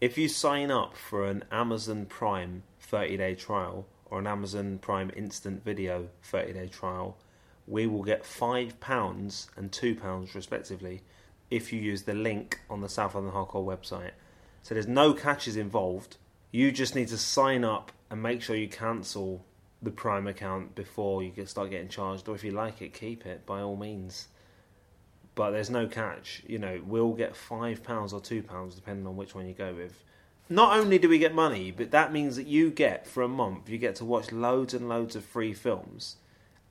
If you sign up for an Amazon Prime 30 day trial or an Amazon Prime Instant Video 30 day trial, we will get £5 and £2 respectively if you use the link on the South London Hardcore website. So there's no catches involved. You just need to sign up and make sure you cancel the Prime account before you get start getting charged. Or if you like it, keep it by all means. But there's no catch. You know, we'll get five pounds or two pounds depending on which one you go with. Not only do we get money, but that means that you get for a month you get to watch loads and loads of free films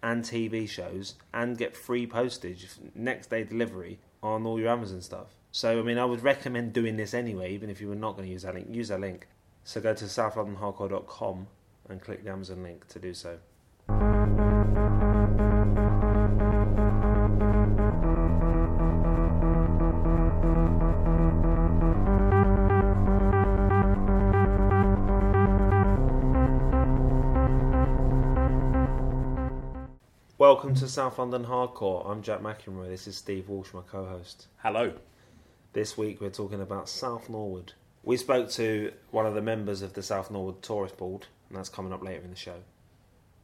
and TV shows and get free postage next day delivery on all your Amazon stuff. So I mean, I would recommend doing this anyway, even if you were not going to use that link. Use that link. So go to southlondonhardcore.com and click the Amazon link to do so. Welcome to South London Hardcore. I'm Jack McEnroy. This is Steve Walsh, my co-host. Hello. This week we're talking about South Norwood. We spoke to one of the members of the South Norwood Tourist Board, and that's coming up later in the show.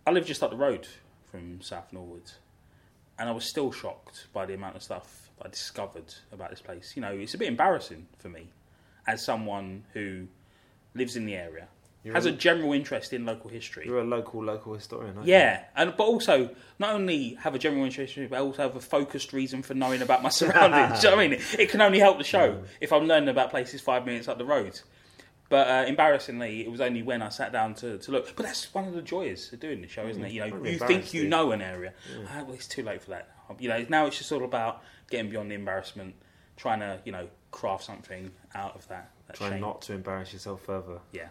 I live just up the road from South Norwood, and I was still shocked by the amount of stuff I discovered about this place. You know, it's a bit embarrassing for me as someone who lives in the area, You're has a- a general interest in local history. You're a local local historian, aren't Yeah, and but also not only have a general interest, but also have a focused reason for knowing about my surroundings. Do you know what I mean? It can only help the show if I'm learning about places five minutes up the road. But uh, embarrassingly, it was only when I sat down to, to look. But that's one of the joys of doing the show, isn't it? You know, you think you know an area. Ah, well, it's too late for that. You know, now it's just all about getting beyond the embarrassment, trying to you know craft something out of that. that Try shame. not to embarrass yourself further. Yeah.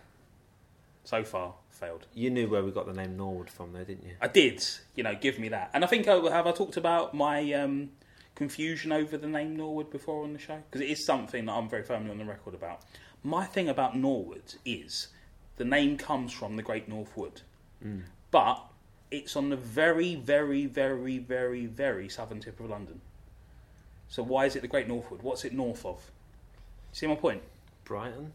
So far, failed. You knew where we got the name Norwood from, though, didn't you? I did, you know, give me that. And I think I have I talked about my um, confusion over the name Norwood before on the show because it is something that I'm very firmly on the record about. My thing about Norwood is the name comes from the Great North Wood, but it's on the very, very, very, very, very southern tip of London. So why is it the Great Northwood? What's it north of? See my point? Brighton?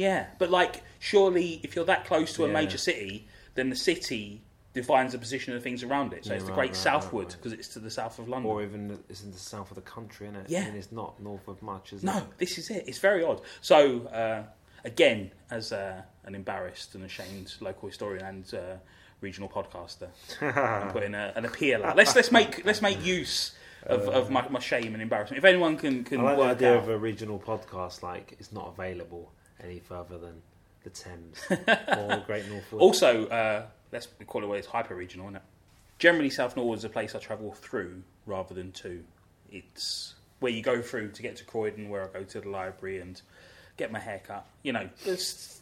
Yeah, but like, surely if you're that close to a Yeah. major city, then the city defines the position of the things around it. So Yeah, it's the right, Great right, Southwood right, right. because it's to the south of London. Or even it's in the south of the country, isn't it? Yeah. Mean, it's not north of much, is no, it? this is it. It's very odd. So uh, again, as uh, an embarrassed and ashamed local historian and uh, regional podcaster, I'm putting a, an appeal out. Let's let's make let's make use of, of my, my shame and embarrassment. If anyone can can I like the work idea out, of a regional podcast like it's not available any further than the Thames or Great North Wood. Also, uh, let's call it what it's hyper regional, isn't it? Generally, South Norwood is a place I travel through rather than to. It's where you go through to get to Croydon, where I go to the library and get my hair cut. You know, there's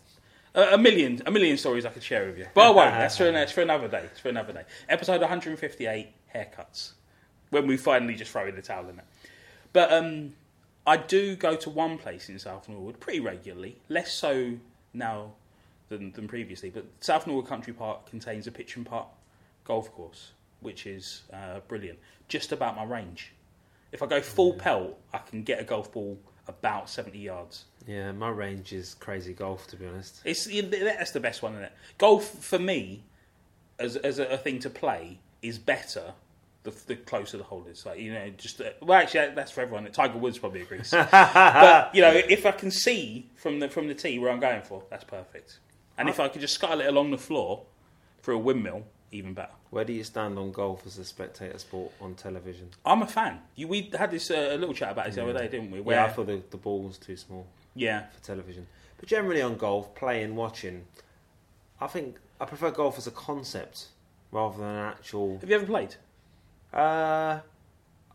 a, a million, a million stories I could share with you, but I won't. That's for, that's for another day. It's for another day. Episode 158, haircuts. When we finally just throw in the towel in it. But um, I do go to one place in South Norwood pretty regularly, less so now than, than previously. But South Norwood Country Park contains a pitch and putt golf course, which is uh, brilliant. Just about my range. If I go full pelt, I can get a golf ball about 70 yards. Yeah, my range is crazy golf, to be honest. It's that's the best one, isn't it? Golf for me, as as a, a thing to play, is better the, the closer the hole is. Like you know, just uh, well, actually, that's for everyone. Tiger Woods probably agrees. but you know, if I can see from the from the tee where I'm going for, that's perfect. And if I could just scuttle it along the floor for a windmill, even better. Where do you stand on golf as a spectator sport on television? I'm a fan. You, we had this uh, little chat about it the other day, didn't we? Where, yeah, I thought the, the ball was too small yeah, for television. But generally on golf, playing, watching, I think I prefer golf as a concept rather than an actual. Have you ever played? Uh,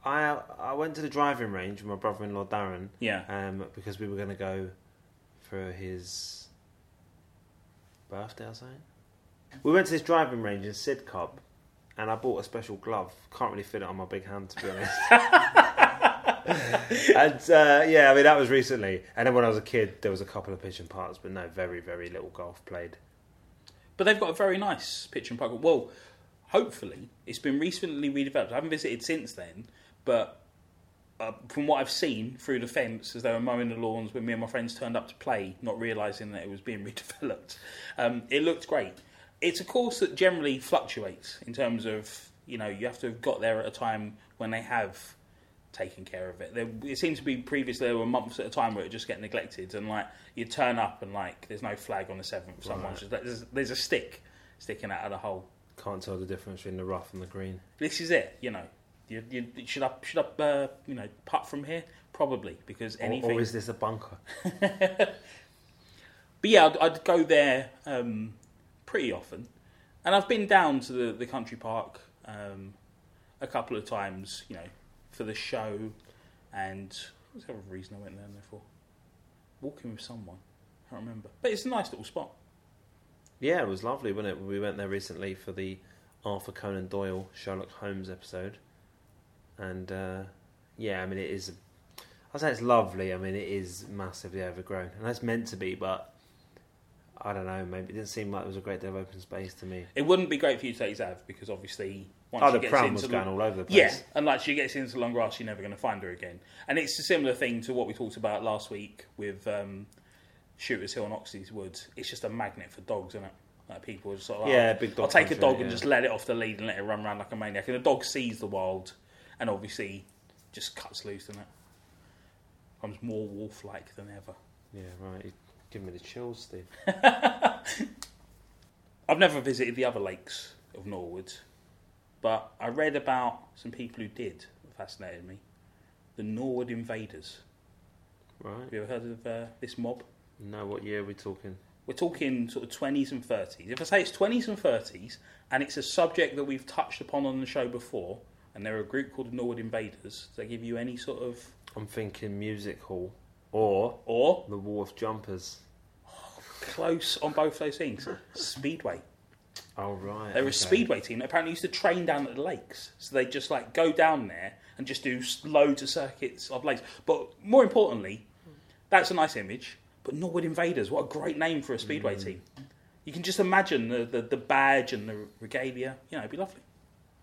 I I went to the driving range with my brother-in-law Darren Yeah. um, because we were going to go for his birthday or something. We went to this driving range in Sidcup, and I bought a special glove. Can't really fit it on my big hand, to be honest. and uh, yeah, I mean that was recently. And then when I was a kid, there was a couple of pitch and putts, but no, very very little golf played. But they've got a very nice pitch and putt. Well, hopefully, it's been recently redeveloped. I haven't visited since then, but uh, from what I've seen through the fence, as they were mowing the lawns when me and my friends turned up to play, not realising that it was being redeveloped, um, it looked great. It's a course that generally fluctuates in terms of you know you have to have got there at a time when they have taken care of it. There, it seems to be previously there were months at a time where it just get neglected, and like you turn up and like there's no flag on the seventh. Someone's just there's, there's a stick sticking out of the hole. Can't tell the difference between the rough and the green. This is it, you know. You, you, should I should I uh, you know putt from here? Probably because Or, anything. or is this a bunker? But yeah, I'd, I'd go there um, pretty often, and I've been down to the, the country park um, a couple of times, you know, for the show, and what was the other reason I went down there for? Walking with someone, I can't remember. But it's a nice little spot. Yeah, it was lovely, wasn't it? We went there recently for the Arthur Conan Doyle Sherlock Holmes episode, and uh, yeah, I mean it is. I say it's lovely. I mean it is massively overgrown, and that's meant to be, but I don't know. Maybe it didn't seem like there was a great deal of open space to me. It wouldn't be great for you to take Zav because obviously once Oh, the pram was going all over the place. Yeah, and like she gets into long grass, you're never going to find her again. And it's a similar thing to what we talked about last week with um, Shooters Hill and Oxleas Woods. It's just a magnet for dogs, isn't it? Like people are just sort of like, Yeah, "Oh, big dog I'll take a dog and yeah. just let it off the lead and let it run around like a maniac. And the dog sees the wild and obviously just cuts loose, doesn't it? Becomes more wolf-like than ever. Yeah, right. You give me the chills, Steve. I've never visited the other lakes of Norwood, but I read about some people who did. That fascinated me. The Norwood Invaders. Right. Have you ever heard of uh, this mob? No, what year are we talking? We're talking sort of 20s and 30s. If I say it's 20s and 30s, and it's a subject that we've touched upon on the show before, and they're a group called the Norwood Invaders, does that give you any sort of. I'm thinking music hall or Or the Wharf Jumpers. close on both those things? Speedway. Oh right. They're a speedway team that apparently used to train down at the lakes. So they just like go down there and just do loads of circuits of lakes. But more importantly, that's a nice image. But Norwood Invaders, what a great name for a speedway Mm. team. You can just imagine the, the, the badge and the regalia. You know, it'd be lovely.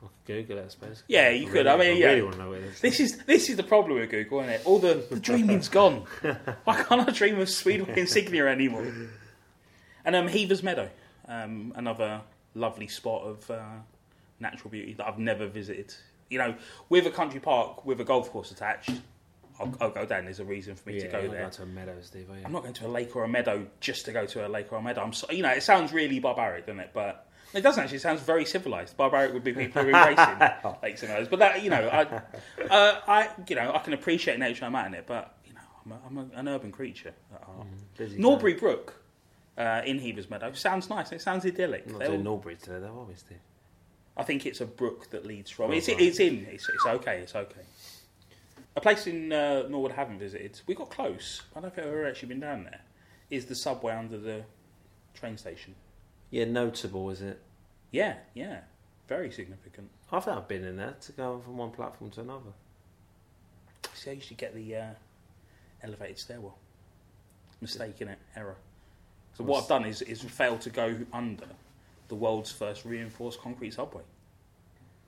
I could Google it, I suppose. Yeah, you could. Really- I mean, yeah. really want to know what it is. This is this is the problem with Google, isn't it? All the, the dreaming's gone. Why can't I dream of Speedway insignia anymore? And um, Heavers Meadow, um, another lovely spot of uh, natural beauty that I've never visited. You know, with a country park with a golf course attached, I'll, I'll go down. There's a reason for me yeah, to go not there. going to a meadow, Steve? I'm not going to a lake or a meadow just to go to a lake or a meadow. I'm so, you know, it sounds really barbaric, doesn't it? But it doesn't actually. It sounds very civilized. Barbaric would be people who are racing lakes and meadows. But that, you know, I, uh, I, you know, I can appreciate nature. I'm out in it, but you know, I'm, a, I'm a, an urban creature. Busy Norbury Brook uh, in Heavers Meadow sounds nice. It sounds idyllic. Not They're doing Norbury today, though, we, I think it's a brook that leads from. Oh, it's, right. it's in. It's, it's okay. It's okay. A place in uh, Norwood I haven't visited. We got close. I don't think I've ever actually been down there. Is the subway under the train station? Yeah, notable, is it? Yeah, yeah, very significant. I've not been in there to go from one platform to another. See, you should get the uh, elevated stairwell. Mistake in it, error. So what I've done is is failed to go under the world's first reinforced concrete subway.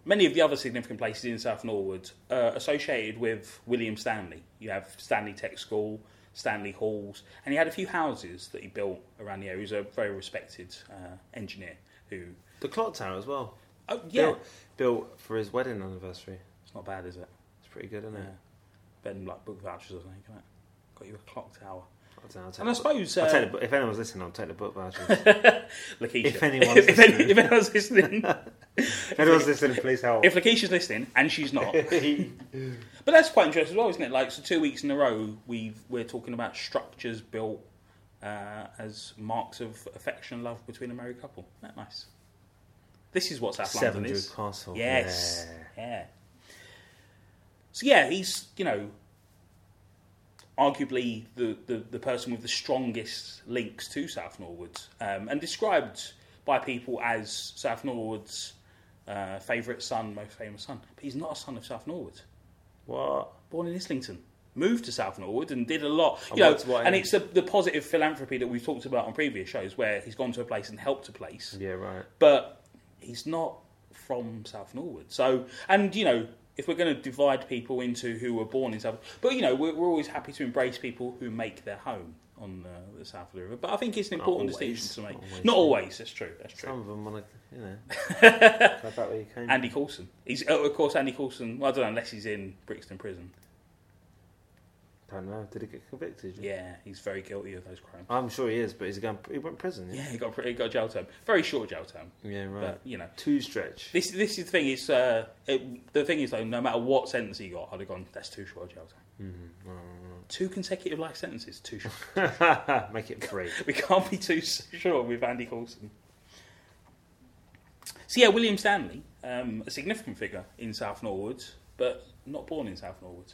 Many of the other significant places in South Norwood are associated with William Stanley. You have Stanley Tech School, Stanley Halls, and he had a few houses that he built around the area. He was a very respected uh, engineer who, The clock tower as well. oh yeah, Built, built for his wedding anniversary. it's not bad, is it? It's pretty good, isn't Yeah. it? Better like book vouchers or something, can? Got you a clock tower. I'll I'll And I suppose uh, the if anyone's listening, I'll take the book vouchers. Lakeisha. If anyone's if, any- listening. if anyone's listening, if anyone's listening, please help. if Lakeisha's listening, and she's not, but that's quite interesting as well, isn't it? Like, so two weeks in a row, we've we're talking about structures built uh, as marks of affection and love between a married couple. Isn't that nice? This is what South Seven London is. Castle. Yes, Yeah. yeah. So yeah, he's you know arguably the, the, the person with the strongest links to South Norwood, um, and described by people as South Norwood's uh, favourite son, most famous son. But he's not a son of South Norwood. What? Born in Islington, moved to South Norwood and did a lot. And You know, and it's the, the positive philanthropy that we've talked about on previous shows, where he's gone to a place and helped a place Yeah, right. but he's not from South Norwood. So, and you know, if we're going to divide people into who were born in South, but you know, we're, we're always happy to embrace people who make their home on uh, the south of the river. But I think it's an Not important always. distinction to make. Not always. Not always. That's true. That's true. Some of them want to, you know, go back where you came. Andy Coulson. He's uh, of course Andy Coulson. Well, I don't know unless he's in Brixton Prison. Don't know. Did he get convicted? Yeah, he's very guilty of those crimes. I'm sure he is, but he's going. He went to prison. Yeah, Yeah. he got he got a jail term. Very short jail term. Yeah. right. But you know, Two stretch. this this is the thing. Is uh, it, the thing is though, no matter what sentence he got, I'd have gone. That's too short a jail term. Mm-hmm. Two consecutive life sentences. Too short. Make it three. we can't be too short with Andy Coulson. So yeah, William Stanley, um, a significant figure in South Norwood, but not born in South Norwood.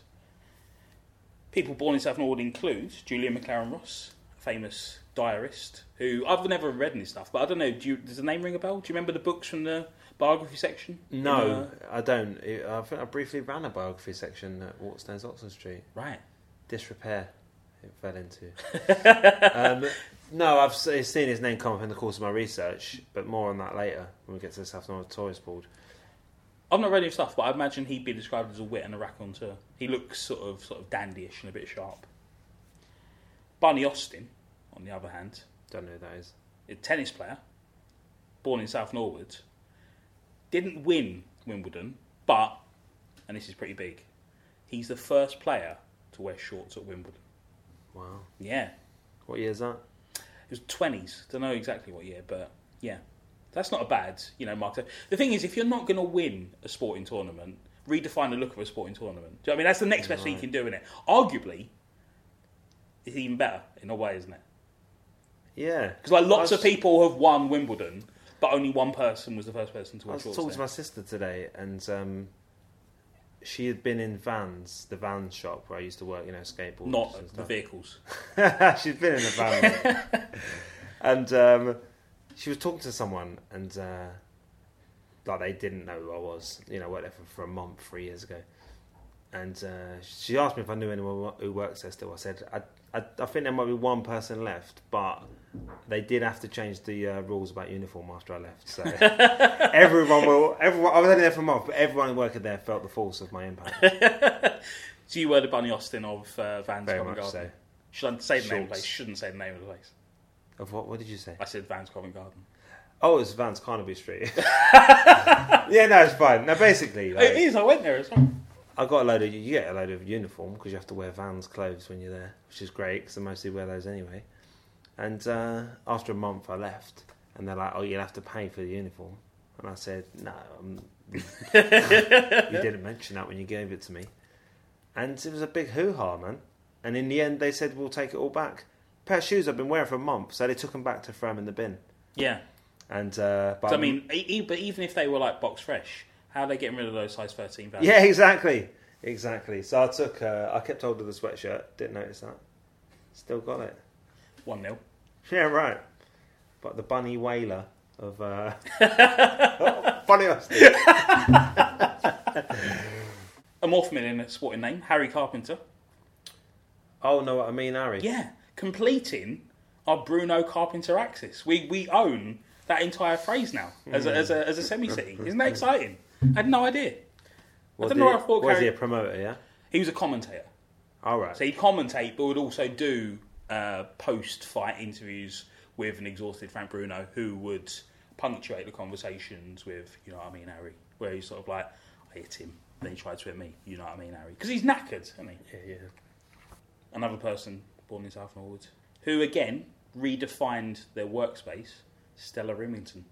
People born in South Norwood include Julian Maclaren-Ross, a famous diarist, who I've never read any stuff, but I don't know. Do you, does the name ring a bell? Do you remember the books from the biography section? No, In, I don't. I think I briefly ran a biography section at Waterstones, Oxford Street. uh, right. Disrepair. It fell into. um, no, I've seen his name come up in the course of my research, but more on that later when we get to the South Norwood Tourist Board. I've not read any stuff, but I imagine he'd be described as a wit and a raconteur. He looks sort of sort of dandyish and a bit sharp. Bunny Austin, on the other hand, Don't know who that is. a tennis player, born in South Norwood, didn't win Wimbledon, but, and this is pretty big, he's the first player to wear shorts at Wimbledon. Wow. Yeah, What year is that? it was twenties. Don't know exactly what year, but yeah, that's not a bad, you know, mark. The thing is, if you're not going to win a sporting tournament, redefine the look of a sporting tournament. Do you know I mean? That's the next best thing you can do in it. Arguably, it's even better in a way, isn't it? Yeah. Because like lots I of people have won Wimbledon, but only one person was the first person to win. I was talking to my sister today, and um, she had been in Vans, the Vans shop where I used to work, you know, skateboards Not the vehicles. She'd been in a van, and um, she was talking to someone, and uh, like they didn't know who I was. You know, I worked there for, for a month three years ago, and uh, she asked me if I knew anyone who works there still. I said I, I, I think there might be one person left, but they did have to change the uh, rules about uniform after I left. So everyone will. Everyone, I was only there for a month, but everyone working there felt the force of my impact. So you were the Bunny Austin of uh, Vans Very Covent Garden. so. Should I say the name of the place? Shouldn't say the name of the place. Of what? What did you say? I said Vans Covent Garden. Oh, it's Vans Carnaby Street. yeah, no, it's fine. Now, basically, it like, is. I went there as well. I got a load of you get a load of uniform because you have to wear Vans clothes when you're there, which is great because I mostly wear those anyway. And uh, after a month, I left, and they're like, "Oh, you'll have to pay for the uniform." And I said, "No, you didn't mention that when you gave it to me." And it was a big hoo ha, man. And in the end, they said, "We'll take it all back." Pair of shoes I've been wearing for a month, so they took them back to throw 'em in the bin. Yeah. And uh, but So, I mean, e- e- but even if they were like box fresh, how are they getting rid of those size 13 Vans? Yeah, exactly, exactly. So I took, uh, I kept hold of the sweatshirt. Didn't notice that. Still got it. 1 0. Yeah, right. But the bunny whaler of uh, bunny Austin. A more familiar sporting name, Harry Carpenter. Oh, know what I mean, Harry? Yeah, completing our Bruno Carpenter axis. We we own that entire phrase now as a, as a, as a semi city. Isn't that exciting? I had no idea. Was, don't he, know what I thought was he a promoter? Yeah. He was a commentator. All right. So he'd commentate, but would also do uh, post-fight interviews with an exhausted Frank Bruno, who would punctuate the conversations with, you know what I mean, Harry, where he's sort of like, I hit him, then he tried to hit me, you know what I mean, Harry, because he's knackered, isn't he? Yeah, yeah. Another person born in South Norwood, who again redefined their workspace, Stella Rimington.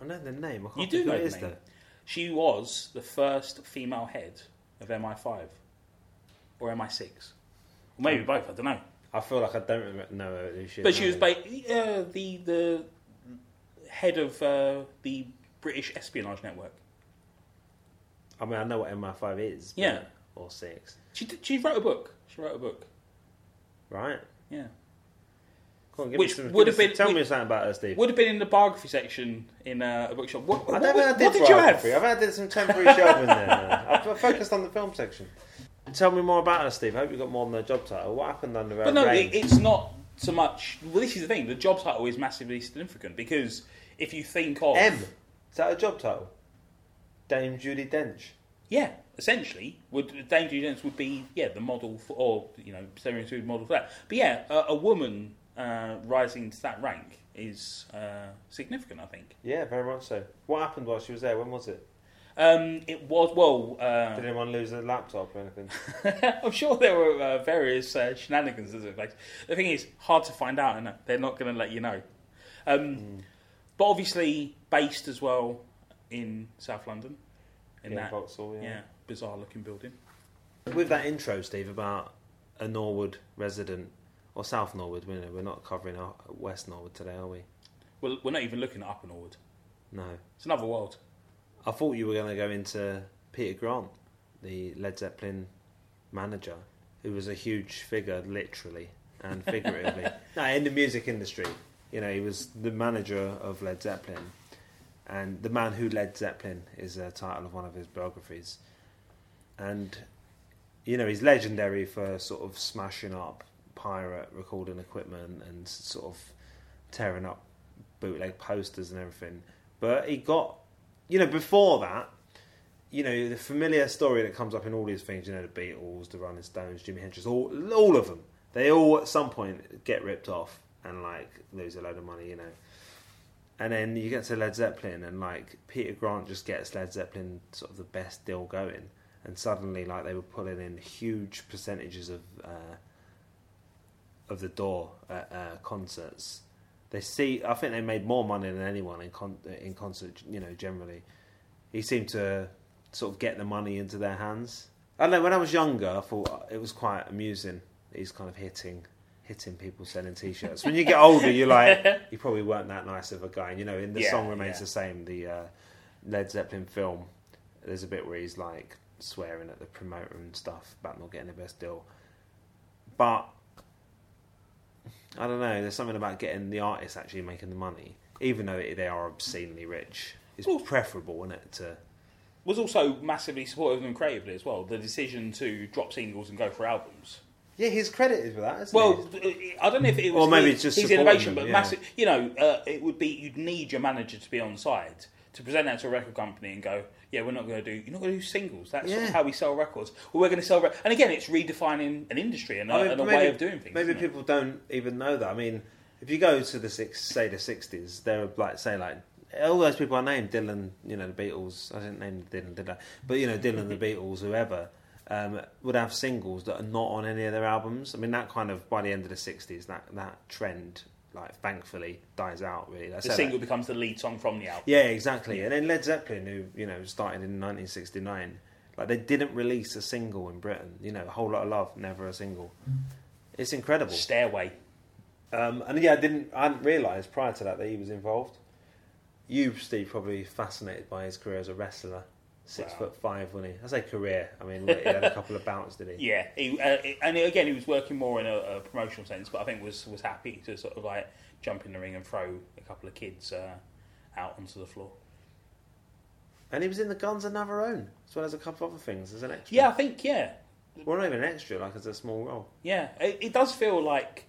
I know the name. I can't You do know the name. though. She was the first female head of MI5 or MI6, or maybe both. I don't know. I feel like I don't remember, know who she. But she was ba- uh, the the head of uh, the British espionage network. I mean, I know what MI5 is. but- Yeah. Or six. She she wrote a book. She wrote a book. Right. Yeah, Go on, give Which me some, would have been- Tell which- me something about her, Steve. would have been in the biography section in uh, a bookshop. What, I what, don't think I what, did, what did you have? I've had some temporary shelving there. I've focused on the film section. Tell me more about her, Steve. I hope you got more than the job title. What happened under her But no, it, it's not so much. Well, this is the thing. The job title is massively significant because if you think of M. Is that a job title? Dame Judi Dench. Yeah, essentially, would Danger Jones would be yeah the model for, or you know, stereotypical model for that. But yeah, a, a woman uh, rising to that rank is uh, significant, I think. Yeah, very much so. What happened while she was there? When was it? Um, it was well. Uh, Did anyone lose a laptop or anything? I'm sure there were uh, various uh, shenanigans as it like. The thing is, hard to find out, and they're not going to let you know. Um, But obviously, based as well in South London, in Yeah, that Vauxhall, yeah. yeah. bizarre looking building. With that intro, Steve, about a Norwood resident or South Norwood, we know we're not covering West Norwood today, are we? Well, we're not even looking at Upper Norwood. No. It's another world. I thought you were going to go into Peter Grant, the Led Zeppelin manager, who was a huge figure, literally and figuratively. no, in the music industry, you know, he was the manager of Led Zeppelin, and the man who led Zeppelin is a title of one of his biographies, and you know, he's legendary for sort of smashing up pirate recording equipment and sort of tearing up bootleg posters and everything. But he got, you know, before that, you know, the familiar story that comes up in all these things, you know, the Beatles, the Rolling Stones, Jimi Hendrix, all, all of them, they all at some point get ripped off and like lose a load of money, you know. And then you get to Led Zeppelin, and like Peter Grant just gets Led Zeppelin sort of the best deal going, and suddenly like they were pulling in huge percentages of uh, of the door at uh, concerts. They see, I think they made more money than anyone in con- in concert, you know, generally. He seemed to sort of get the money into their hands. I know. When I was younger, I thought it was quite amusing. He's kind of hitting hitting people selling t-shirts. When you get older, you're like, you probably weren't that nice of a guy. And, you know, in the Yeah, song remains yeah. the same. The uh, Led Zeppelin film, there's a bit where he's like swearing at the promoter and stuff about not getting the best deal. But I don't know. There's something about getting the artist actually making the money, even though they are obscenely rich. It's Well- preferable, isn't it? To Was also massively supportive of them creatively as well. The decision to drop singles and go for albums. Yeah, he's credited for that. Isn't it? Well, I don't know if it was Or maybe his, it's just his supporting innovation, them, but yeah. massive. You know, uh, it would be you'd need your manager to be on side to present that to a record company and go, "Yeah, we're not going to do. You're not going to do singles. That's sort of how we sell records. Well, we're going to sell." Re-. And again, it's redefining an industry and a, I mean, and a maybe- way of doing things. Maybe isn't it? people don't even know that. I mean, if you go to the six, say the sixties, there are like say like all those people I named, Dylan, you know, the Beatles. I didn't name Dylan, did I? But you know, Dylan, the Beatles, whoever. Um, would have singles that are not on any of their albums. I mean, that kind of by the end of the '60s, that that trend, like, thankfully, dies out. Really, That's the single becomes the lead song from the album. yeah, exactly. And then Led Zeppelin, who you know started in 1969, like they didn't release a single in Britain. You know, a whole lot of love, never a single. It's incredible. Stairway. Um, and yeah, I didn't, I hadn't realised prior to that that he was involved. You, Steve, probably fascinated by his career as a wrestler. Six Wow. foot five, wasn't he? I say career. I mean, he had a couple of bouts, did he? Yeah, he, uh, and again, he was working more in a, a promotional sense, but I think was was happy to sort of like jump in the ring and throw a couple of kids uh, out onto the floor. And he was in the Guns of Navarone, as well as a couple of other things as an extra. Yeah, I think yeah, well, not even an extra, like as a small role. yeah. It, it does feel like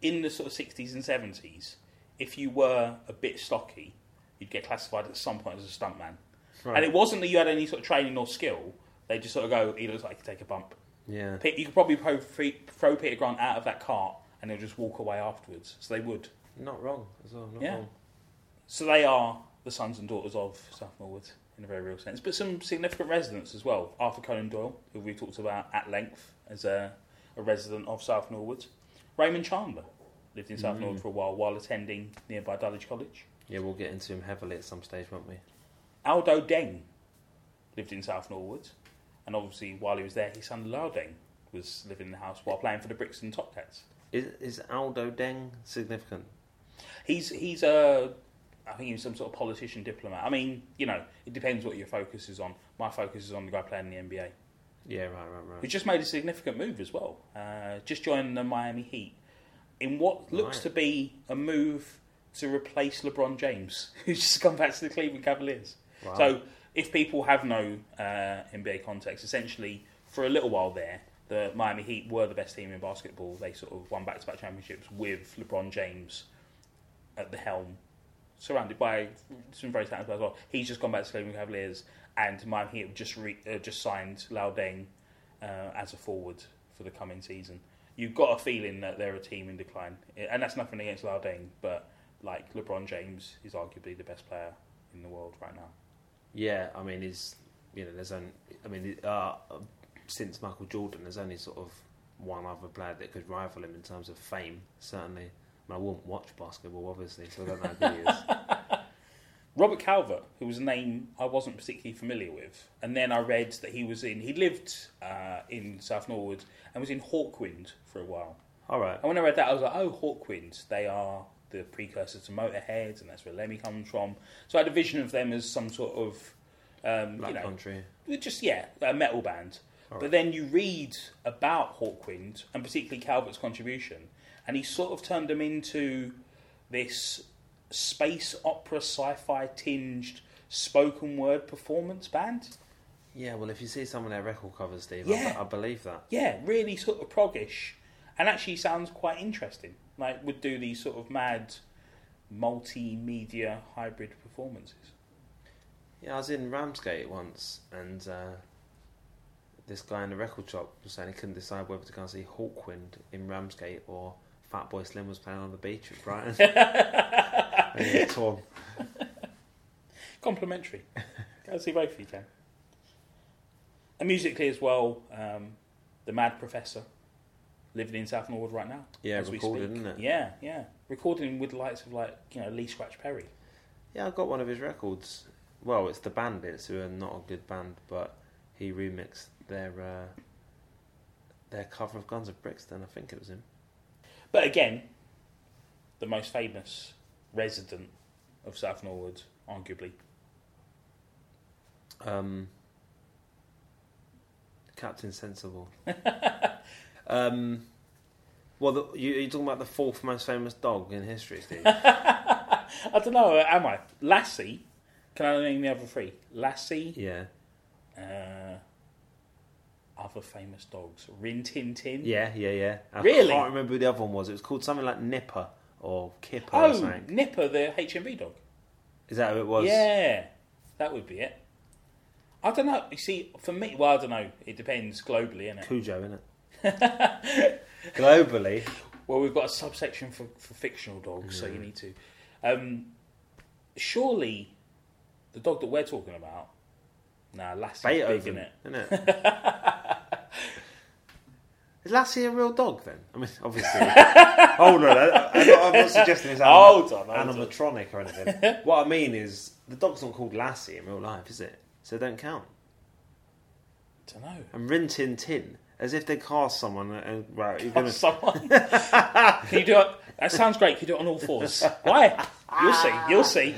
in the sort of sixties and seventies, if you were a bit stocky, you'd get classified at some point as a stuntman. Right. And it wasn't that you had any sort of training or skill. They just sort of go, he looks like he could take a bump. yeah. Pe- You could probably throw, throw Peter Grant out of that cart and he'll just walk away afterwards. So they would. Not wrong as well. Not Yeah. wrong. So they are the sons and daughters of South Norwood in a very real sense, but some significant residents as well. Arthur Conan Doyle, who we talked about at length as a, a resident of South Norwood. Raymond Chandler lived in South mm. Norwood for a while while attending nearby Dulwich College. Yeah, we'll get into him heavily at some stage, won't we? Aldo Deng lived in South Norwood, and obviously while he was there, his son Luol Deng was living in the house while playing for the Brixton Topcats. Is, is Aldo Deng significant? He's he's a I think he's some sort of politician diplomat. I mean, you know, it depends what your focus is on. My focus is on the guy playing in the NBA, Yeah, right, right, right. who just made a significant move as well. Uh, just joined the Miami Heat in what looks Right. to be a move to replace LeBron James, who's just come back to the Cleveland Cavaliers. Wow. So, if people have no uh, NBA context, essentially for a little while there, the Miami Heat were the best team in basketball. They sort of won back-to-back championships with LeBron James at the helm surrounded by some very talented players as well. He's just gone back to Cleveland Cavaliers, and Miami Heat have just re, uh, just signed Luol Deng uh, as a forward for the coming season. You've got a feeling that they're a team in decline, and that's nothing against Luol Deng, but like LeBron James is arguably the best player in the world right now. Yeah, I mean, he's you know, there's only, I mean, uh, since Michael Jordan, there's only sort of one other player that could rival him in terms of fame. Certainly, I, mean, I wouldn't watch basketball, obviously, so I don't know who he is. Robert Calvert, who was a name I wasn't particularly familiar with, and then I read that he was in. He lived uh, in South Norwood and was in Hawkwind for a while. All right. And when I read that, I was like, "Oh, Hawkwind! They are the precursor to Motorhead, and that's where Lemmy comes from." So I had a vision of them as some sort of um, Black you know, Country. just yeah, a metal band. But then you read about Hawkwind and particularly Calvert's contribution, and he sort of turned them into this space opera, sci-fi tinged spoken word performance band. Yeah, well, if you see some of their record covers, Steve, Yeah. I, I believe that. Yeah, really sort of proggish, and actually sounds quite interesting. Like would do these sort of mad multimedia hybrid performances. Yeah, I was in Ramsgate once, and uh, this guy in the record shop was saying he couldn't decide whether to go and see Hawkwind in Ramsgate or Fatboy Slim was playing on the beach at Brighton. and he torn. Complimentary. Go see both if you can. And musically as well, um, the Mad Professor, living in South Norwood right now. Yeah, as we recorded, speak. isn't it? Yeah, yeah. Recording with the likes of like you know Lee Scratch Perry. Yeah, I've got one of his records. Well, it's the Bandits, who are not a good band, but he remixed their uh, their cover of Guns of Brixton. I think it was him. But again, the most famous resident of South Norwood, arguably. Um, Captain Sensible. um, well, the, you, you're talking about the fourth most famous dog in history, Steve. I don't know, am I? Lassie. Can I name the other three? Lassie, yeah, uh, other famous dogs. Rin Tin Tin. yeah, yeah, yeah. Really? I Really? can't remember who the other one was. It was called something like Nipper or Kipper or Oh, something. Nipper, the HMV dog. Is that who it was? Yeah, that would be it. I don't know. You see, for me, well, I don't know. It depends globally, innit? Cujo, innit? Globally, Well, we've got a subsection for, for fictional dogs, so you need to. Um, surely, the dog that we're talking about, nah, Lassie's big, Beethoven, innit? isn't it? Is Lassie a real dog then? I mean, obviously. oh no, I, I'm, not, I'm not suggesting it's Hold on, hold on. animatronic or anything. what I mean is, the dog's not called Lassie in real life, is it? So it don't count. don't know. And Rin Tin Tin, as if they cast someone and right, you're gonna. Someone. Can you do it? That sounds great. Can you do it on all fours? Why? You'll see. You'll see.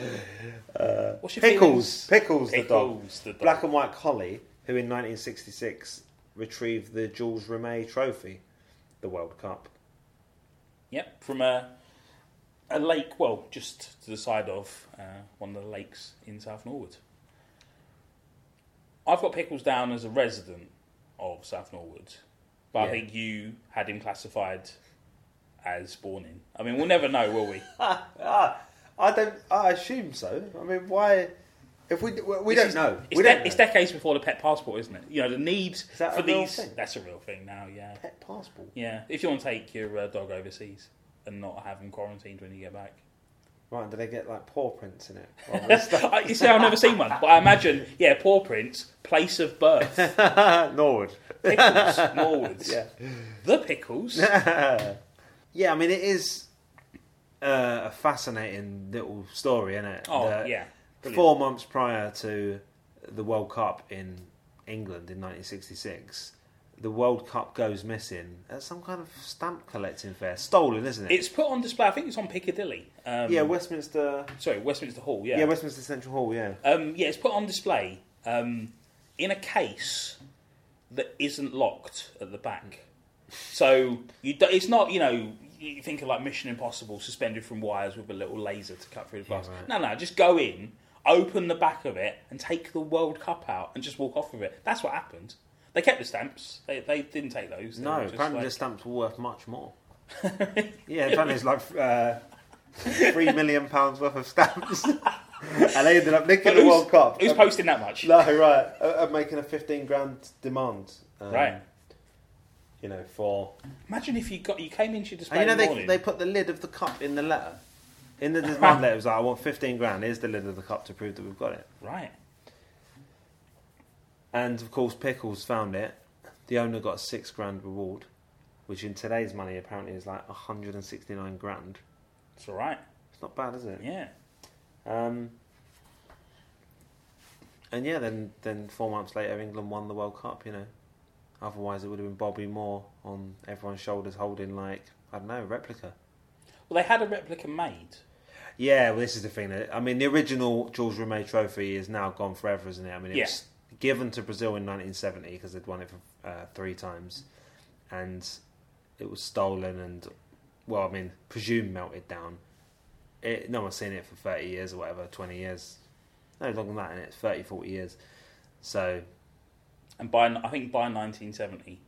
What's your Pickles, feelings? Pickles, the dog, Pickles, the dog. black and white collie, who in 1966 retrieved the Jules Rimet Trophy, the World Cup. Yep, from a a lake, well, just to the side of uh, one of the lakes in South Norwood. I've got Pickles down as a resident of South Norwood, but I think you had him classified as born in. I mean, we'll never know, will we? I don't. I assume so. I mean, why? If we we This don't know, It's, we de- don't know. it's decades before the pet passport, isn't it? You know, the need that for these. thing? That's a real thing now. Yeah, pet passport. yeah. If you want to take your uh, dog overseas and not have him quarantined when you get back. Right? Do they get like paw prints in it? Rather than stuff? I, you see, I've never seen one, but I imagine, yeah, paw prints, place of birth, Norwood. pickles, Norwoods, Yeah. the pickles. yeah, I mean, it is uh, a fascinating little story, isn't it? Oh That yeah, Brilliant. Four months prior to the World Cup in England in 1966, the World Cup goes missing at some kind of stamp collecting fair. Stolen, isn't it? It's put on display. I think it's on Piccadilly. Um, yeah, Westminster. sorry, Westminster Hall. Yeah, Yeah. Westminster Central Hall. Yeah. Um, yeah, it's put on display um, in a case that isn't locked at the back. So you do, it's not, you know, you think of like Mission Impossible suspended from wires with a little laser to cut through the glass. right. No, no, just go in, open the back of it, and take the World Cup out and just walk off with it. That's what happened. They kept the stamps. They, they didn't take those. They No, were just apparently like- the stamps were worth much more. yeah, apparently it's like uh, three million pounds worth of stamps, and they ended up nicking the who's- World Cup. Who's Um, posting that much? No, right. Uh, uh, making a fifteen grand demand. um, Right. You know, for Imagine if you got you came into your display and you know in the they morning. they put the lid of the cup in the letter. In the demand letter, it was like, "I want fifteen grand. Here's the lid of the cup to prove that we've got it." Right. And of course, Pickles found it. The owner got a six grand reward, which in today's money apparently is like 169 grand. It's all right. It's not bad, is it? Yeah. Um, and yeah, then then four months later, England won the World Cup. You know, otherwise it would have been Bobby Moore on everyone's shoulders holding like I don't know a replica. Well, they had a replica made. Yeah, well, this is the thing. I mean, the original Jules Rimet Trophy is now gone forever, isn't it? I mean, it Yeah. was given to Brazil in 1970 because they'd won it for uh, three times, and it was stolen and, well, I mean, presumed melted down. It, no one's seen it for 30 years or whatever, 20 years. No, longer than that, and it's 30, 40 years. So, And by I think by 1970,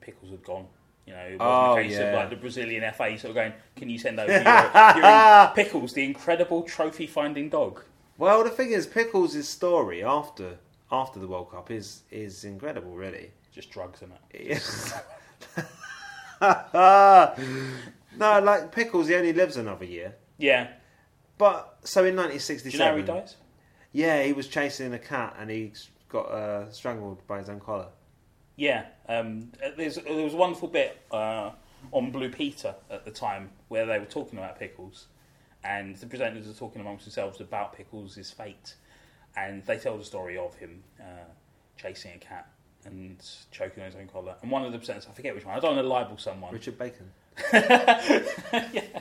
Pickles had gone. You know, it wasn't Oh, a case yeah. of like the Brazilian FA sort of going, "Can you send over your, your Pickles, the incredible trophy-finding dog?" Well, the thing is, Pickles' story after after the World Cup is is incredible, really. Just drugs in it. No, like Pickles, he only lives another year. Yeah. But so in Do you know how 1967, he dies? yeah, he was chasing a cat and he got uh, strangled by his own collar. Yeah. Um, there's there was a wonderful bit uh, on Blue Peter at the time where they were talking about Pickles, and the presenters are talking amongst themselves about Pickles' fate, and they tell the story of him uh, chasing a cat and choking on his own collar. And one of the presenters, I forget which one, I don't want to libel someone. Richard Bacon. yeah.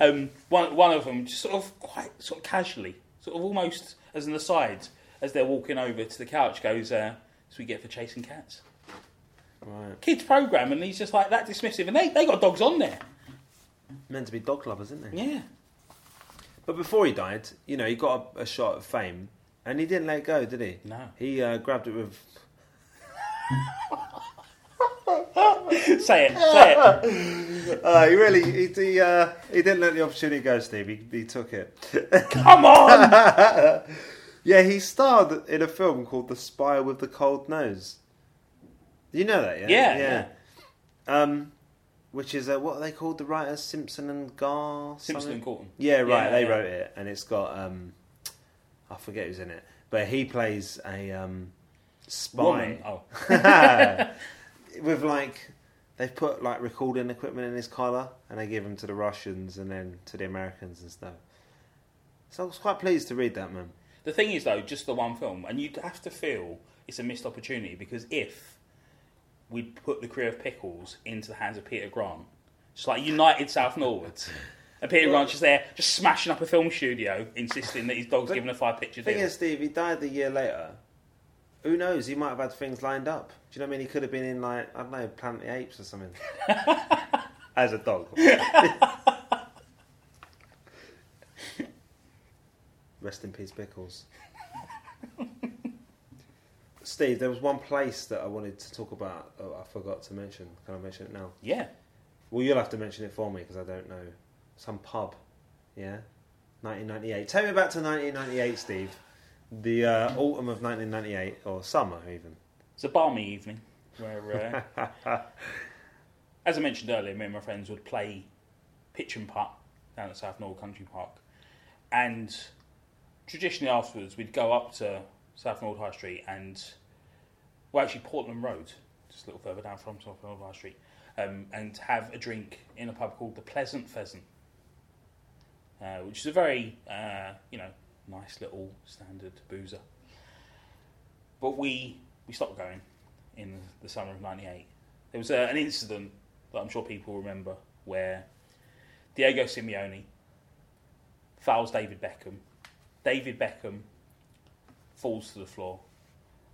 Um, one one of them just sort of quite sort of casually, sort of almost as an aside, as they're walking over to the couch, goes, uh, "So we get for chasing cats." Right. Kids program, and he's just like that dismissive, and they they got dogs on there. Meant to be dog lovers, isn't they? Yeah. But before he died, you know, he got a, a shot of fame and he didn't let it go, did he? No. He uh, grabbed it with. say it, say it. Uh, he really. He, he, uh, he didn't let the opportunity go, Steve. He, he took it. Come on! Yeah, he starred in a film called The Spy with the Cold Nose. You know that, yeah? Yeah, Um, which is, uh, what are they called? The writers? Simpson and Gar? Simpson something? and Corton. Yeah, right. Yeah, they yeah. wrote it, and it's got, um, I forget who's in it, but he plays a um, spy. Oh, With like, they've put like recording equipment in his collar, and they give him to the Russians and then to the Americans and stuff. So I was quite pleased to read that, man. the thing is though, just the one film, and you'd have to feel it's a missed opportunity because if we'd put the career of Pickles into the hands of Peter Grant, just like United South Norwood. And Peter Grant's just there, just smashing up a film studio, insisting that his dog's But given a five picture thing deal. is, Steve, he died a year later. Who knows? He might have had things lined up. Do you know what I mean? He could have been in like I don't know, Planet of the Apes or something. As a dog. Rest in peace, Pickles. Steve, there was one place that I wanted to talk about. Oh, I forgot to mention. Can I mention it now? yeah. Well, you'll have to mention it for me because I don't know. Some pub, yeah, 1998. Take me back to 1998, Steve. The uh, autumn of 1998, or summer even. It's a balmy evening where, uh, as I mentioned earlier, me and my friends would play pitch and putt down at South Norwood Country Park. And traditionally afterwards, we'd go up to South Norwood High Street and, well, actually, Portland Road, just a little further down from South Norwood High Street, um, and have a drink in a pub called the Pleasant Pheasant, uh, which is a very, uh, you know, nice little standard boozer. But we we stopped going in the summer of '98. There was a, an incident that I'm sure people remember where Diego Simeone fouls David Beckham. David Beckham falls to the floor,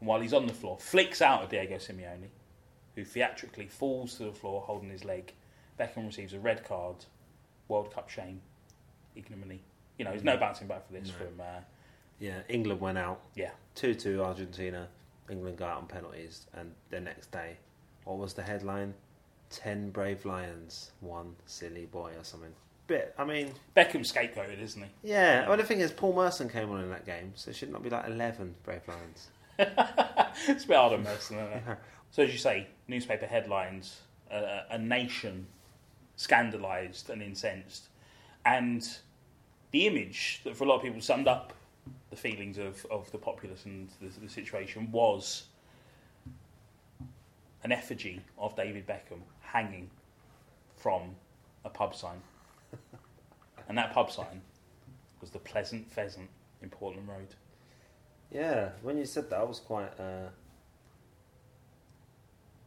while he's on the floor, flicks out at Diego Simeone, who theatrically falls to the floor holding his leg. Beckham receives a red card, World Cup shame, ignominy. You know, there's no bouncing back for this No. from uh, Yeah, England went out yeah. 2 2 Argentina. England got out on penalties, and the next day, what was the headline? ten brave lions, one silly boy, or something. Bit. I mean, Beckham scapegoated, isn't he? yeah. Well, the thing is, Paul Merson came on in that game, so it should not be like eleven brave lions. It's a bit hard on Merson, isn't? So, as you say, newspaper headlines, uh, a nation scandalised and incensed, and the image that for a lot of people summed up the feelings of, of the populace and the, the situation was an effigy of David Beckham hanging from a pub sign. and that pub sign was the Pleasant Pheasant in Portland Road. Yeah. When you said that, I was quite uh,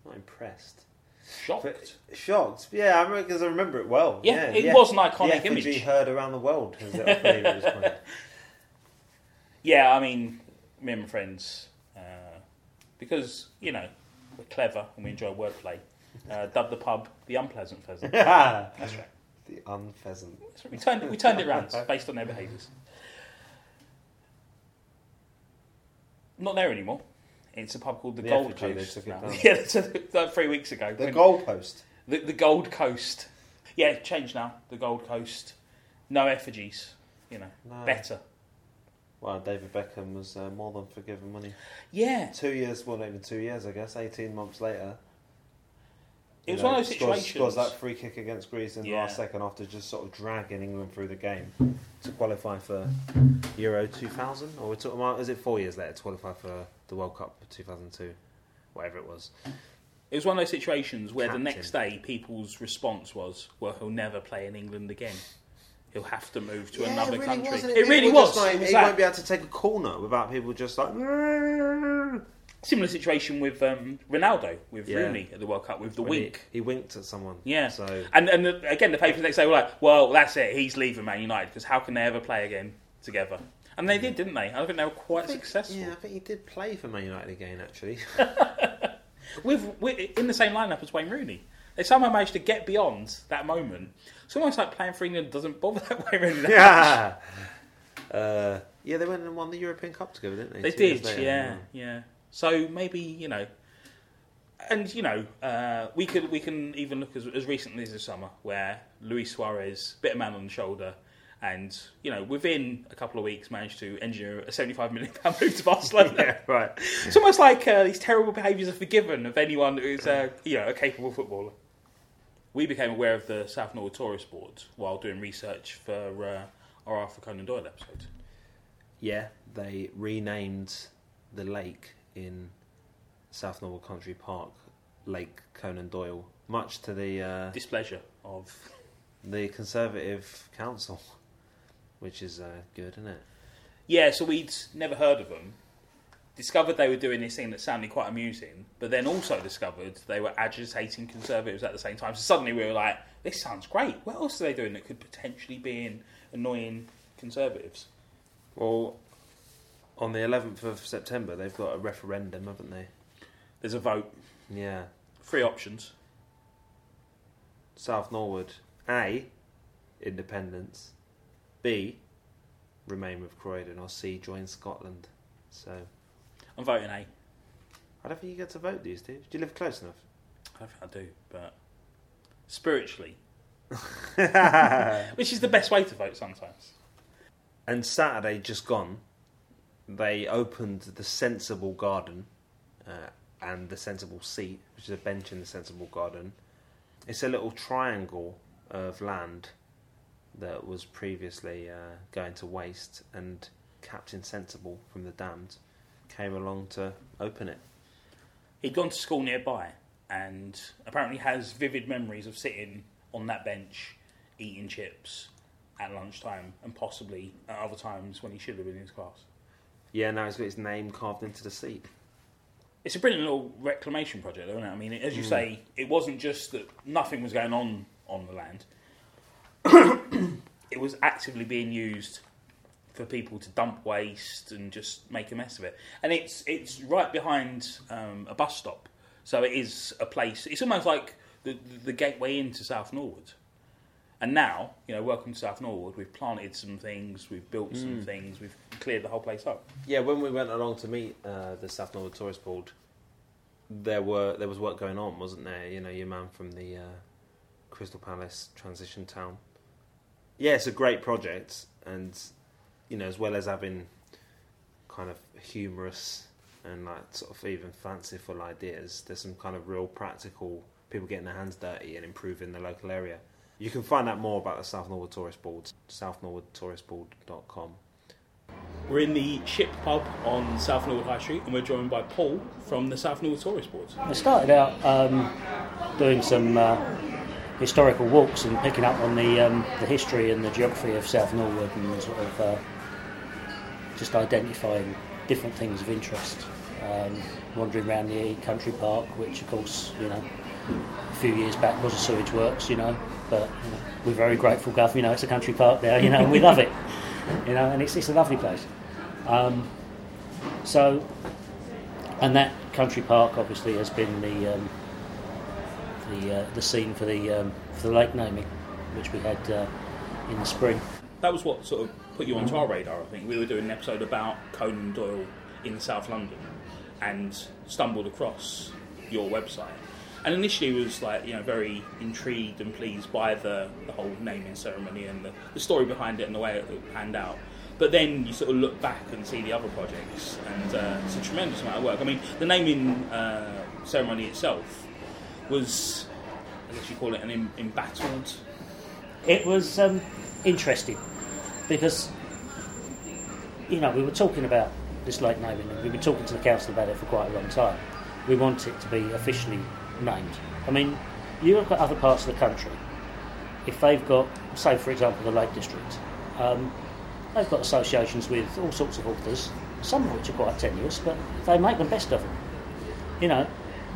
not impressed. Shocked. But shocked. Yeah, I remember because I remember it well. Yeah, it the- was an iconic the image. heard around the world. As it, I believe it was called. Yeah, I mean, me and my friends, uh, because, you know, we're clever and we enjoy wordplay, uh, dubbed the pub the Unpleasant Pheasant. That's That's right. The unpheasant. We turned, we turned it around based on their behaviours. Not there anymore. It's a pub called the, The Gold effigy, they Coast. took it now. down. Yeah, they took it down three weeks ago. The When- goalpost. the, the Gold Coast. Yeah, changed now. The Gold Coast. No effigies. You know, No. better. Well, David Beckham was uh, more than forgiven money. Yeah, Two years, well, not even two years, I guess. Eighteen months later, it you was know, one of those scores, situations. Scores that free kick against Greece in the Yeah. last second after just sort of dragging England through the game to qualify for Euro 2000, or we're talking about is it four years later to qualify for the World Cup 2002, whatever it was. It was one of those situations where Captain. the next day people's response was, "Well, he'll never play in England again. He'll have to move to another country." wasn't It, really was. like, was he that won't be able to take a corner without people just like. Similar situation with um, Ronaldo with Yeah. Rooney at the World Cup with the When he- wink. He, winked at someone. Yeah. So And and the, again, the papers the next day were like, "Well, that's it. He's leaving Man United because how can they ever play again together?" And they did, didn't they? I think they were quite successful. Yeah, I think he did play for Man United again. Actually, with, with in the same lineup as Wayne Rooney. They somehow managed to get beyond that moment. It's almost like playing for England doesn't bother that Wayne Rooney. that yeah. Uh, yeah, they went and won the European Cup together, didn't they? They Two years did, later, yeah, yeah. So maybe you know, and you know, uh, we could we can even look as, as recently as the summer where Luis Suarez, bit a man on the shoulder, and you know, within a couple of weeks managed to engineer a seventy-five million pound move to Barcelona. Yeah, right. It's almost like uh, these terrible behaviours are forgiven of anyone who's uh, you know a capable footballer. We became aware of the South Norwood Tourist Board while doing research for uh, our Arthur Conan Doyle episode. Yeah, they renamed the lake in South Norwood Country Park Lake Conan Doyle, much to the uh, Displeasure of the Conservative Council, which is uh, good, isn't it? Yeah, so we'd never heard of them. Discovered they were doing this thing that sounded quite amusing, but then also discovered they were agitating conservatives at the same time. So suddenly we were like, this sounds great. What else are they doing that could potentially be in annoying conservatives? Well, on the 11th of September, they've got a referendum, haven't they? There's a vote. Yeah. Three options. South Norwood, A, independence, B, remain with Croydon, or C, join Scotland. So, I'm voting A. I don't think you get to vote these, you? Do you live close enough? I don't think I do, but spiritually, which is the best way to vote sometimes. And Saturday just gone, they opened the Sensible Garden uh, and the Sensible Seat, which is a bench in the Sensible Garden. It's a little triangle of land that was previously uh, going to waste, and Captain Sensible from the Damned came along to open it. He'd gone to school nearby and apparently has vivid memories of sitting on that bench eating chips at lunchtime and possibly at other times when he should have been in his class. Yeah, now he's got his name carved into the seat. It's a brilliant little reclamation project, isn't it? I mean, as you say, it wasn't just that nothing was going on on the land. it was actively being used for people to dump waste and just make a mess of it. And it's it's right behind um, a bus stop, so it is a place. It's almost like the the gateway into South Norwood. And now, you know, welcome to South Norwood. We've planted some things, we've built some things, we've cleared the whole place up. Yeah, when we went along to meet uh, the South Norwood Tourist Board, there were there was work going on, wasn't there? You know, your man from the uh, Crystal Palace transition town. Yeah, it's a great project, and you know, as well as having kind of humorous and like sort of even fanciful ideas, there's some kind of real practical people getting their hands dirty and improving the local area. You can find out more about the South Norwood Tourist Board, southnorwoodtouristboard.com. We're in the Ship Pub on South Norwood High Street, and we're joined by Paul from the South Norwood Tourist Board. I started out um, doing some uh, historical walks and picking up on the um, the history and the geography of South Norwood and sort of uh, just identifying different things of interest. Um, wandering around the country park, which of course you know a few years back was a sewage works, you know, but you know, we're very grateful, Gov. You know, it's a country park there, you know, and we love it, you know, and it's it's a lovely place. Um, so, and that country park obviously has been the um, the uh, the scene for the um, for the lake naming, which we had uh, in the spring. That was what sort of put you onto our radar. I think we were doing an episode about Conan Doyle in South London, and stumbled across your website. And initially was like you know very intrigued and pleased by the, the whole naming ceremony and the, the story behind it and the way it panned out. But then you sort of look back and see the other projects, and uh, it's a tremendous amount of work. I mean, the naming uh, ceremony itself was, I guess you call it an em- embattled. It was um, interesting because you know we were talking about this lake naming, and we've been talking to the council about it for quite a long time. We want it to be officially named. I mean, you look at other parts of the country. If they've got, say, for example, the Lake District, um, they've got associations with all sorts of authors, some of which are quite tenuous, but they make the best of them. You know,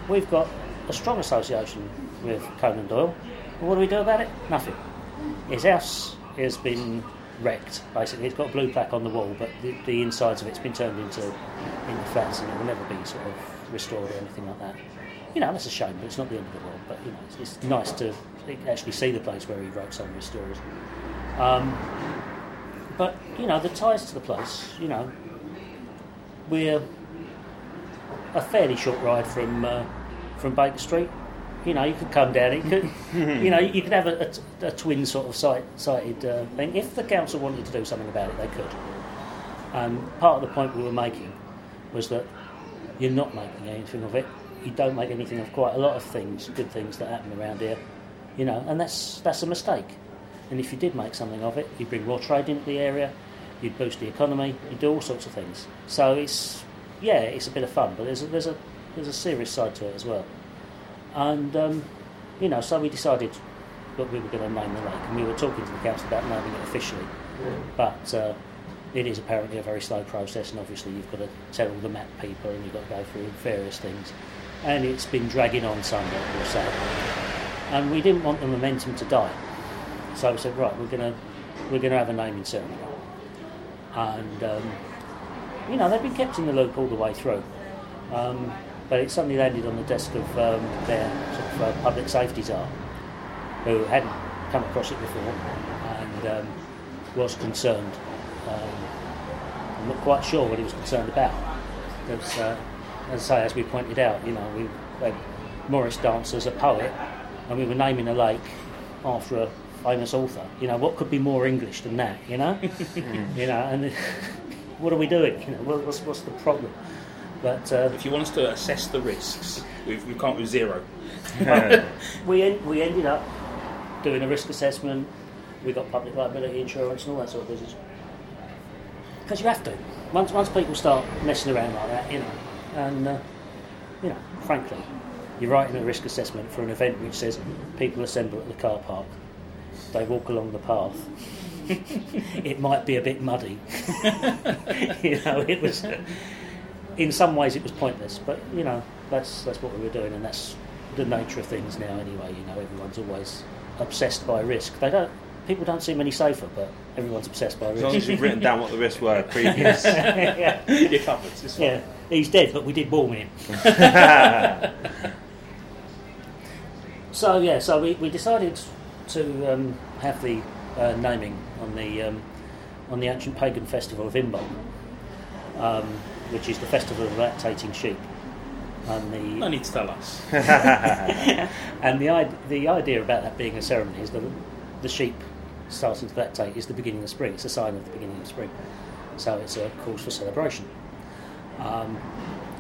we've got a strong association with Conan Doyle. What do we do about it? Nothing. His house has been wrecked, basically. It's got a blue plaque on the wall, but the, the insides of it's been turned into, into flats and it will never be sort of restored or anything like that. You know, that's a shame, but it's not the end of the world. But, you know, it's, it's nice to actually see the place where he wrote some of his stories. Um, but, you know, the ties to the place, you know, we're a fairly short ride from uh, from Baker Street. You know, you could come down. It could, you know, you could have a, a, a twin sort of site, sited uh, thing. If the council wanted to do something about it, they could. And part of the point we were making was that you're not making anything of it. You don't make anything of quite a lot of things, good things that happen around here. You know, and that's that's a mistake. And if you did make something of it, you'd bring more trade into the area, you'd boost the economy, you'd do all sorts of things. So it's yeah, it's a bit of fun, but there's a, there's a there's a serious side to it as well. And um, you know, so we decided that we were going to name the lake, and we were talking to the council about naming it officially. But uh, it is apparently a very slow process, and obviously you've got to tell all the map people, and you've got to go through various things. And it's been dragging on somewhat or so. And we didn't want the momentum to die, so we said, right, we're going to we're to have a naming ceremony. And um, you know, they've been kept in the loop all the way through. Um, but it suddenly landed on the desk of um, their sort of, uh, public safety czar, who hadn't come across it before and um, was concerned. Um, I'm not quite sure what he was concerned about. Because, uh, as I say, as we pointed out, you know, we had Morris Dance as a poet, and we were naming a lake after a famous author. You know, what could be more English than that? You know, you know, and what are we doing? You know, what's, what's the problem? But uh, If you want us to assess the risks, we've, we've come up with zero. we en- we ended up doing a risk assessment. We got public liability insurance and all that sort of business. Because you have to. Once once people start messing around like that, you know, and uh, you know, frankly, you're writing a risk assessment for an event which says people assemble at the car park. They walk along the path. it might be a bit muddy. you know, it was. In some ways, it was pointless, but you know, that's that's what we were doing, and that's the nature of things now. Anyway, you know, everyone's always obsessed by risk. They don't. People don't seem any safer, but everyone's obsessed by As long as you've written down what the risks were previous. yeah, You're covered. It's fine. yeah. He's dead, but we did warm him. So yeah, so we, we decided to um, have the uh, naming on the um, on the ancient pagan festival of Imbolc, um, which is the festival of lactating sheep. And the No need to tell us. and the the idea about that being a ceremony is that the sheep starting to lactate is the beginning of spring. It's a sign of the beginning of spring. So it's a cause for celebration. Um,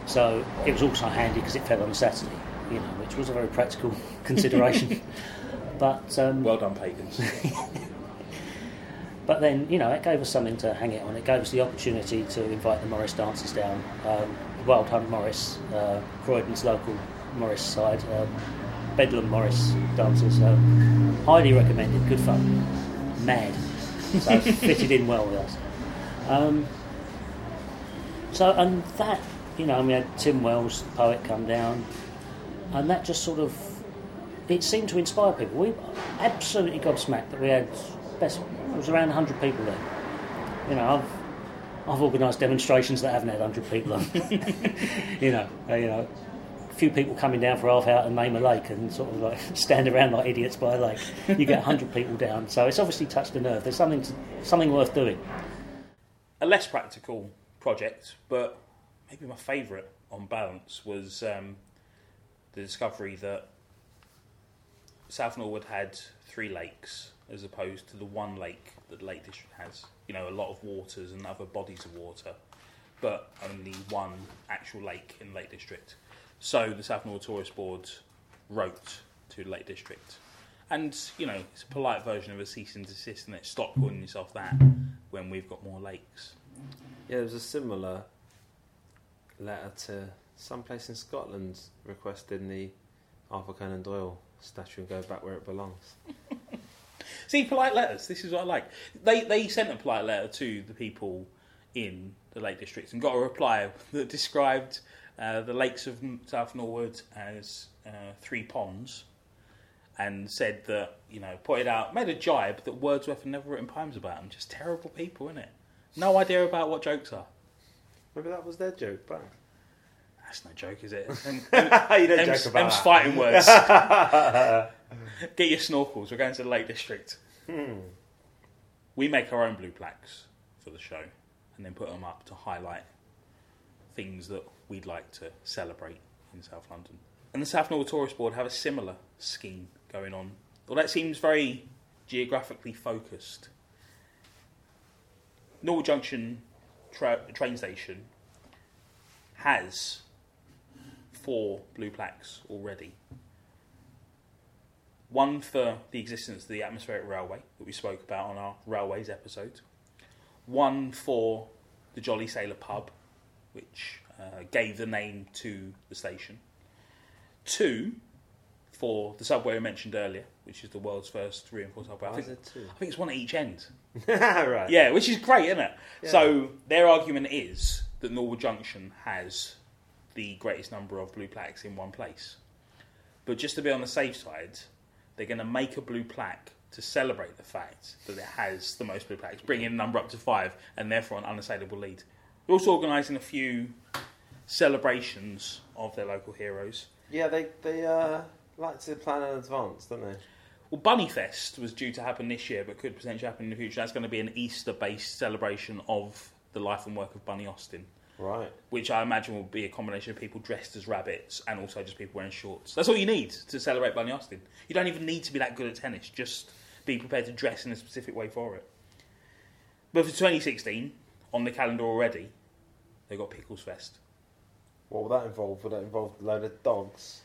so it was also handy because it fell on a Saturday, you know, which was a very practical consideration. but um, Well done, pagans. but then, you know, it gave us something to hang it on. It gave us the opportunity to invite the Morris dancers down. Um, Wild Hunt Morris, uh, Croydon's local Morris side, um, Bedlam Morris dancers. Um, highly recommended, good fun. Mad. So fitted in well with us. Um, so, and that, you know, we had Tim Wells, the poet, come down, and that just sort of it seemed to inspire people. We absolutely gobsmacked that we had best. It was around 100 people there. You know, I've I've organised demonstrations that haven't had 100 people on. you know, uh, you know, few people coming down for half hour and name a lake and sort of like stand around like idiots by a lake. You get 100 people down, so it's obviously touched a nerve. There's something to, something worth doing. a less practical project, but maybe my favourite on balance was um, the discovery that South Norwood had three lakes as opposed to the one lake that the Lake District has. You know, a lot of waters and other bodies of water, but only one actual lake in Lake District. So the South Norwood Tourist Board wrote to the Lake District. And, you know, it's a polite version of a cease and desist, and it stop calling yourself that when we've got more lakes. Yeah, there was a similar letter to some place in Scotland requesting the Arthur Conan Doyle statue go back where it belongs. See, polite letters. This is what I like. They they sent a polite letter to the people in the Lake District and got a reply that described uh, the lakes of South Norwood as uh, three ponds, and said that you know pointed out made a jibe that Wordsworth had never written poems about them. Just terrible people, innit? No idea about what jokes are. Maybe that was their joke but That's no joke, is it? Em- you don't Em's, joke about Em's that. fighting words. Get your snorkels. We're going to the Lake District. Hmm. We make our own blue plaques for the show and then put them up to highlight things that we'd like to celebrate in South London. And the South Norwood Tourist Board have a similar scheme going on. Well, that seems very geographically focused. Norwood Junction tra- train station has four blue plaques already. One for the existence of the atmospheric railway that we spoke about on our railways episode. One for the Jolly Sailor pub, which uh, gave the name to the station. Two for the subway we mentioned earlier, which is the world's first reinforced subway. I think, two? I think it's one at each end. right. Yeah, which is great, isn't it? Yeah. So their argument is that Norwood Junction has the greatest number of blue plaques in one place. But just to be on the safe side, they're going to make a blue plaque to celebrate the fact that it has the most blue plaques, bringing the number up to five, and therefore an unassailable lead. They're also organising a few celebrations of their local heroes. Yeah, they they uh, like to plan in advance, don't they? Well, Bunny Fest was due to happen this year, but could potentially happen in the future. That's going to be an Easter-based celebration of the life and work of Bunny Austin. Right. which I imagine will be a combination of people dressed as rabbits and also just people wearing shorts. That's all you need to celebrate Bunny Austin. You don't even need to be that good at tennis, just be prepared to dress in a specific way for it. But for 2016, on the calendar already, they've got Pickles Fest. What would that involve? Would that involve a load of dogs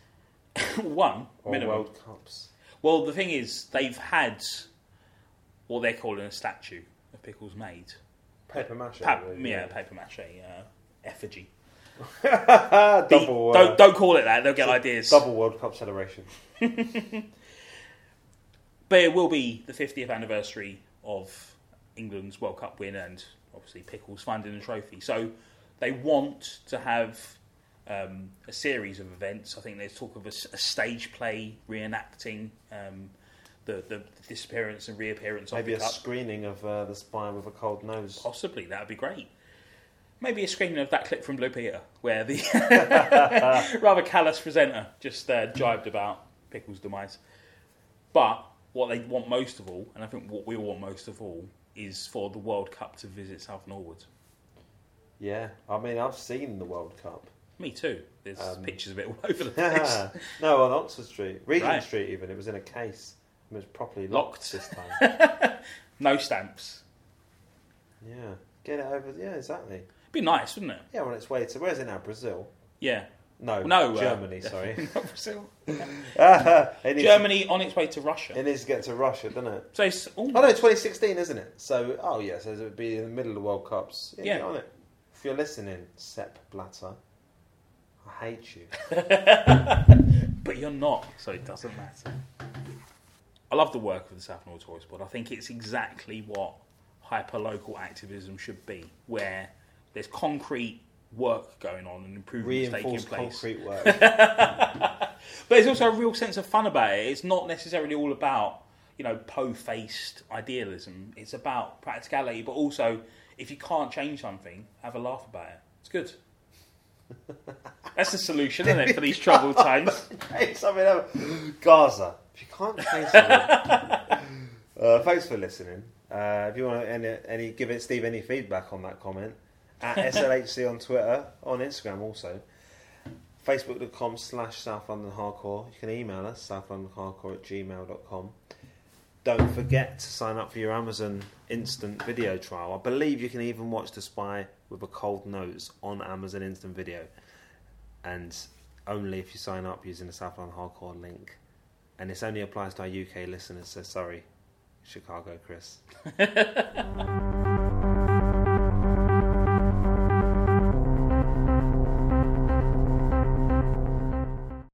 One, or minimum. World Cups? Well, the thing is, they've had what they're calling a statue of Pickles made. Paper mache. Pa- really, yeah, paper mache uh, effigy. double. The- uh, don't, don't call it that, they'll get ideas. Double World Cup celebration. But it will be the 50th anniversary of England's World Cup win and obviously Pickles finding the trophy. So they want to have um, a series of events. I think there's talk of a stage play reenacting um, the, the disappearance and reappearance Maybe a of the cup. screening of uh, the spy with a cold nose. Possibly, that would be great. Maybe a screening of that clip from Blue Peter, where the rather callous presenter just uh, jibed about Pickles' demise. But what they want most of all, and I think what we want most of all, is for the World Cup to visit South Norwood. Yeah, I mean, I've seen the World Cup. Me too. There's Um, pictures of it all over the place. no, on Oxford Street, Regent Right. Street. Even it was in a case. It was properly Locked. locked, this time. no stamps. yeah, get it over. Yeah, exactly. Be nice, wouldn't it? Yeah, on its way to where's it now? Brazil? Yeah. No, No, uh, Germany. sorry, Not Brazil. it needs, Germany on its way to Russia. It needs to get to Russia, doesn't it? So it's Oh no, 2016, isn't it? So, oh yes, it would be in the middle of the World Cups. Yeah, Yeah. on it. If you're listening, Sepp Blatter, I hate you. but you're not, so it doesn't matter. I love the work of the South Norwood Tourist Board. I think it's exactly what hyper-local activism should be, where there's concrete work going on and improvements taking Reinforced place. concrete work. But there's also a real sense of fun about it. It's not necessarily all about, you know, po-faced idealism. It's about practicality, but also, if you can't change something, have a laugh about it. It's good. That's the solution, isn't it, for these troubled times? Hey, something else. Gaza. If you can't change something. uh, thanks for listening. Uh, if you want any, any, give it Steve any feedback on that comment at SLHC on Twitter, on Instagram also. Facebook.com slash South London Hardcore. You can email us, southlondonhardcore at gmail.com. Don't forget to sign up for your Amazon Instant Video trial. I believe you can even watch The Spy with a cold nose on Amazon Instant Video. And only if you sign up using the South London Hardcore link. And this only applies to our UK listeners, so sorry, Chicago Chris.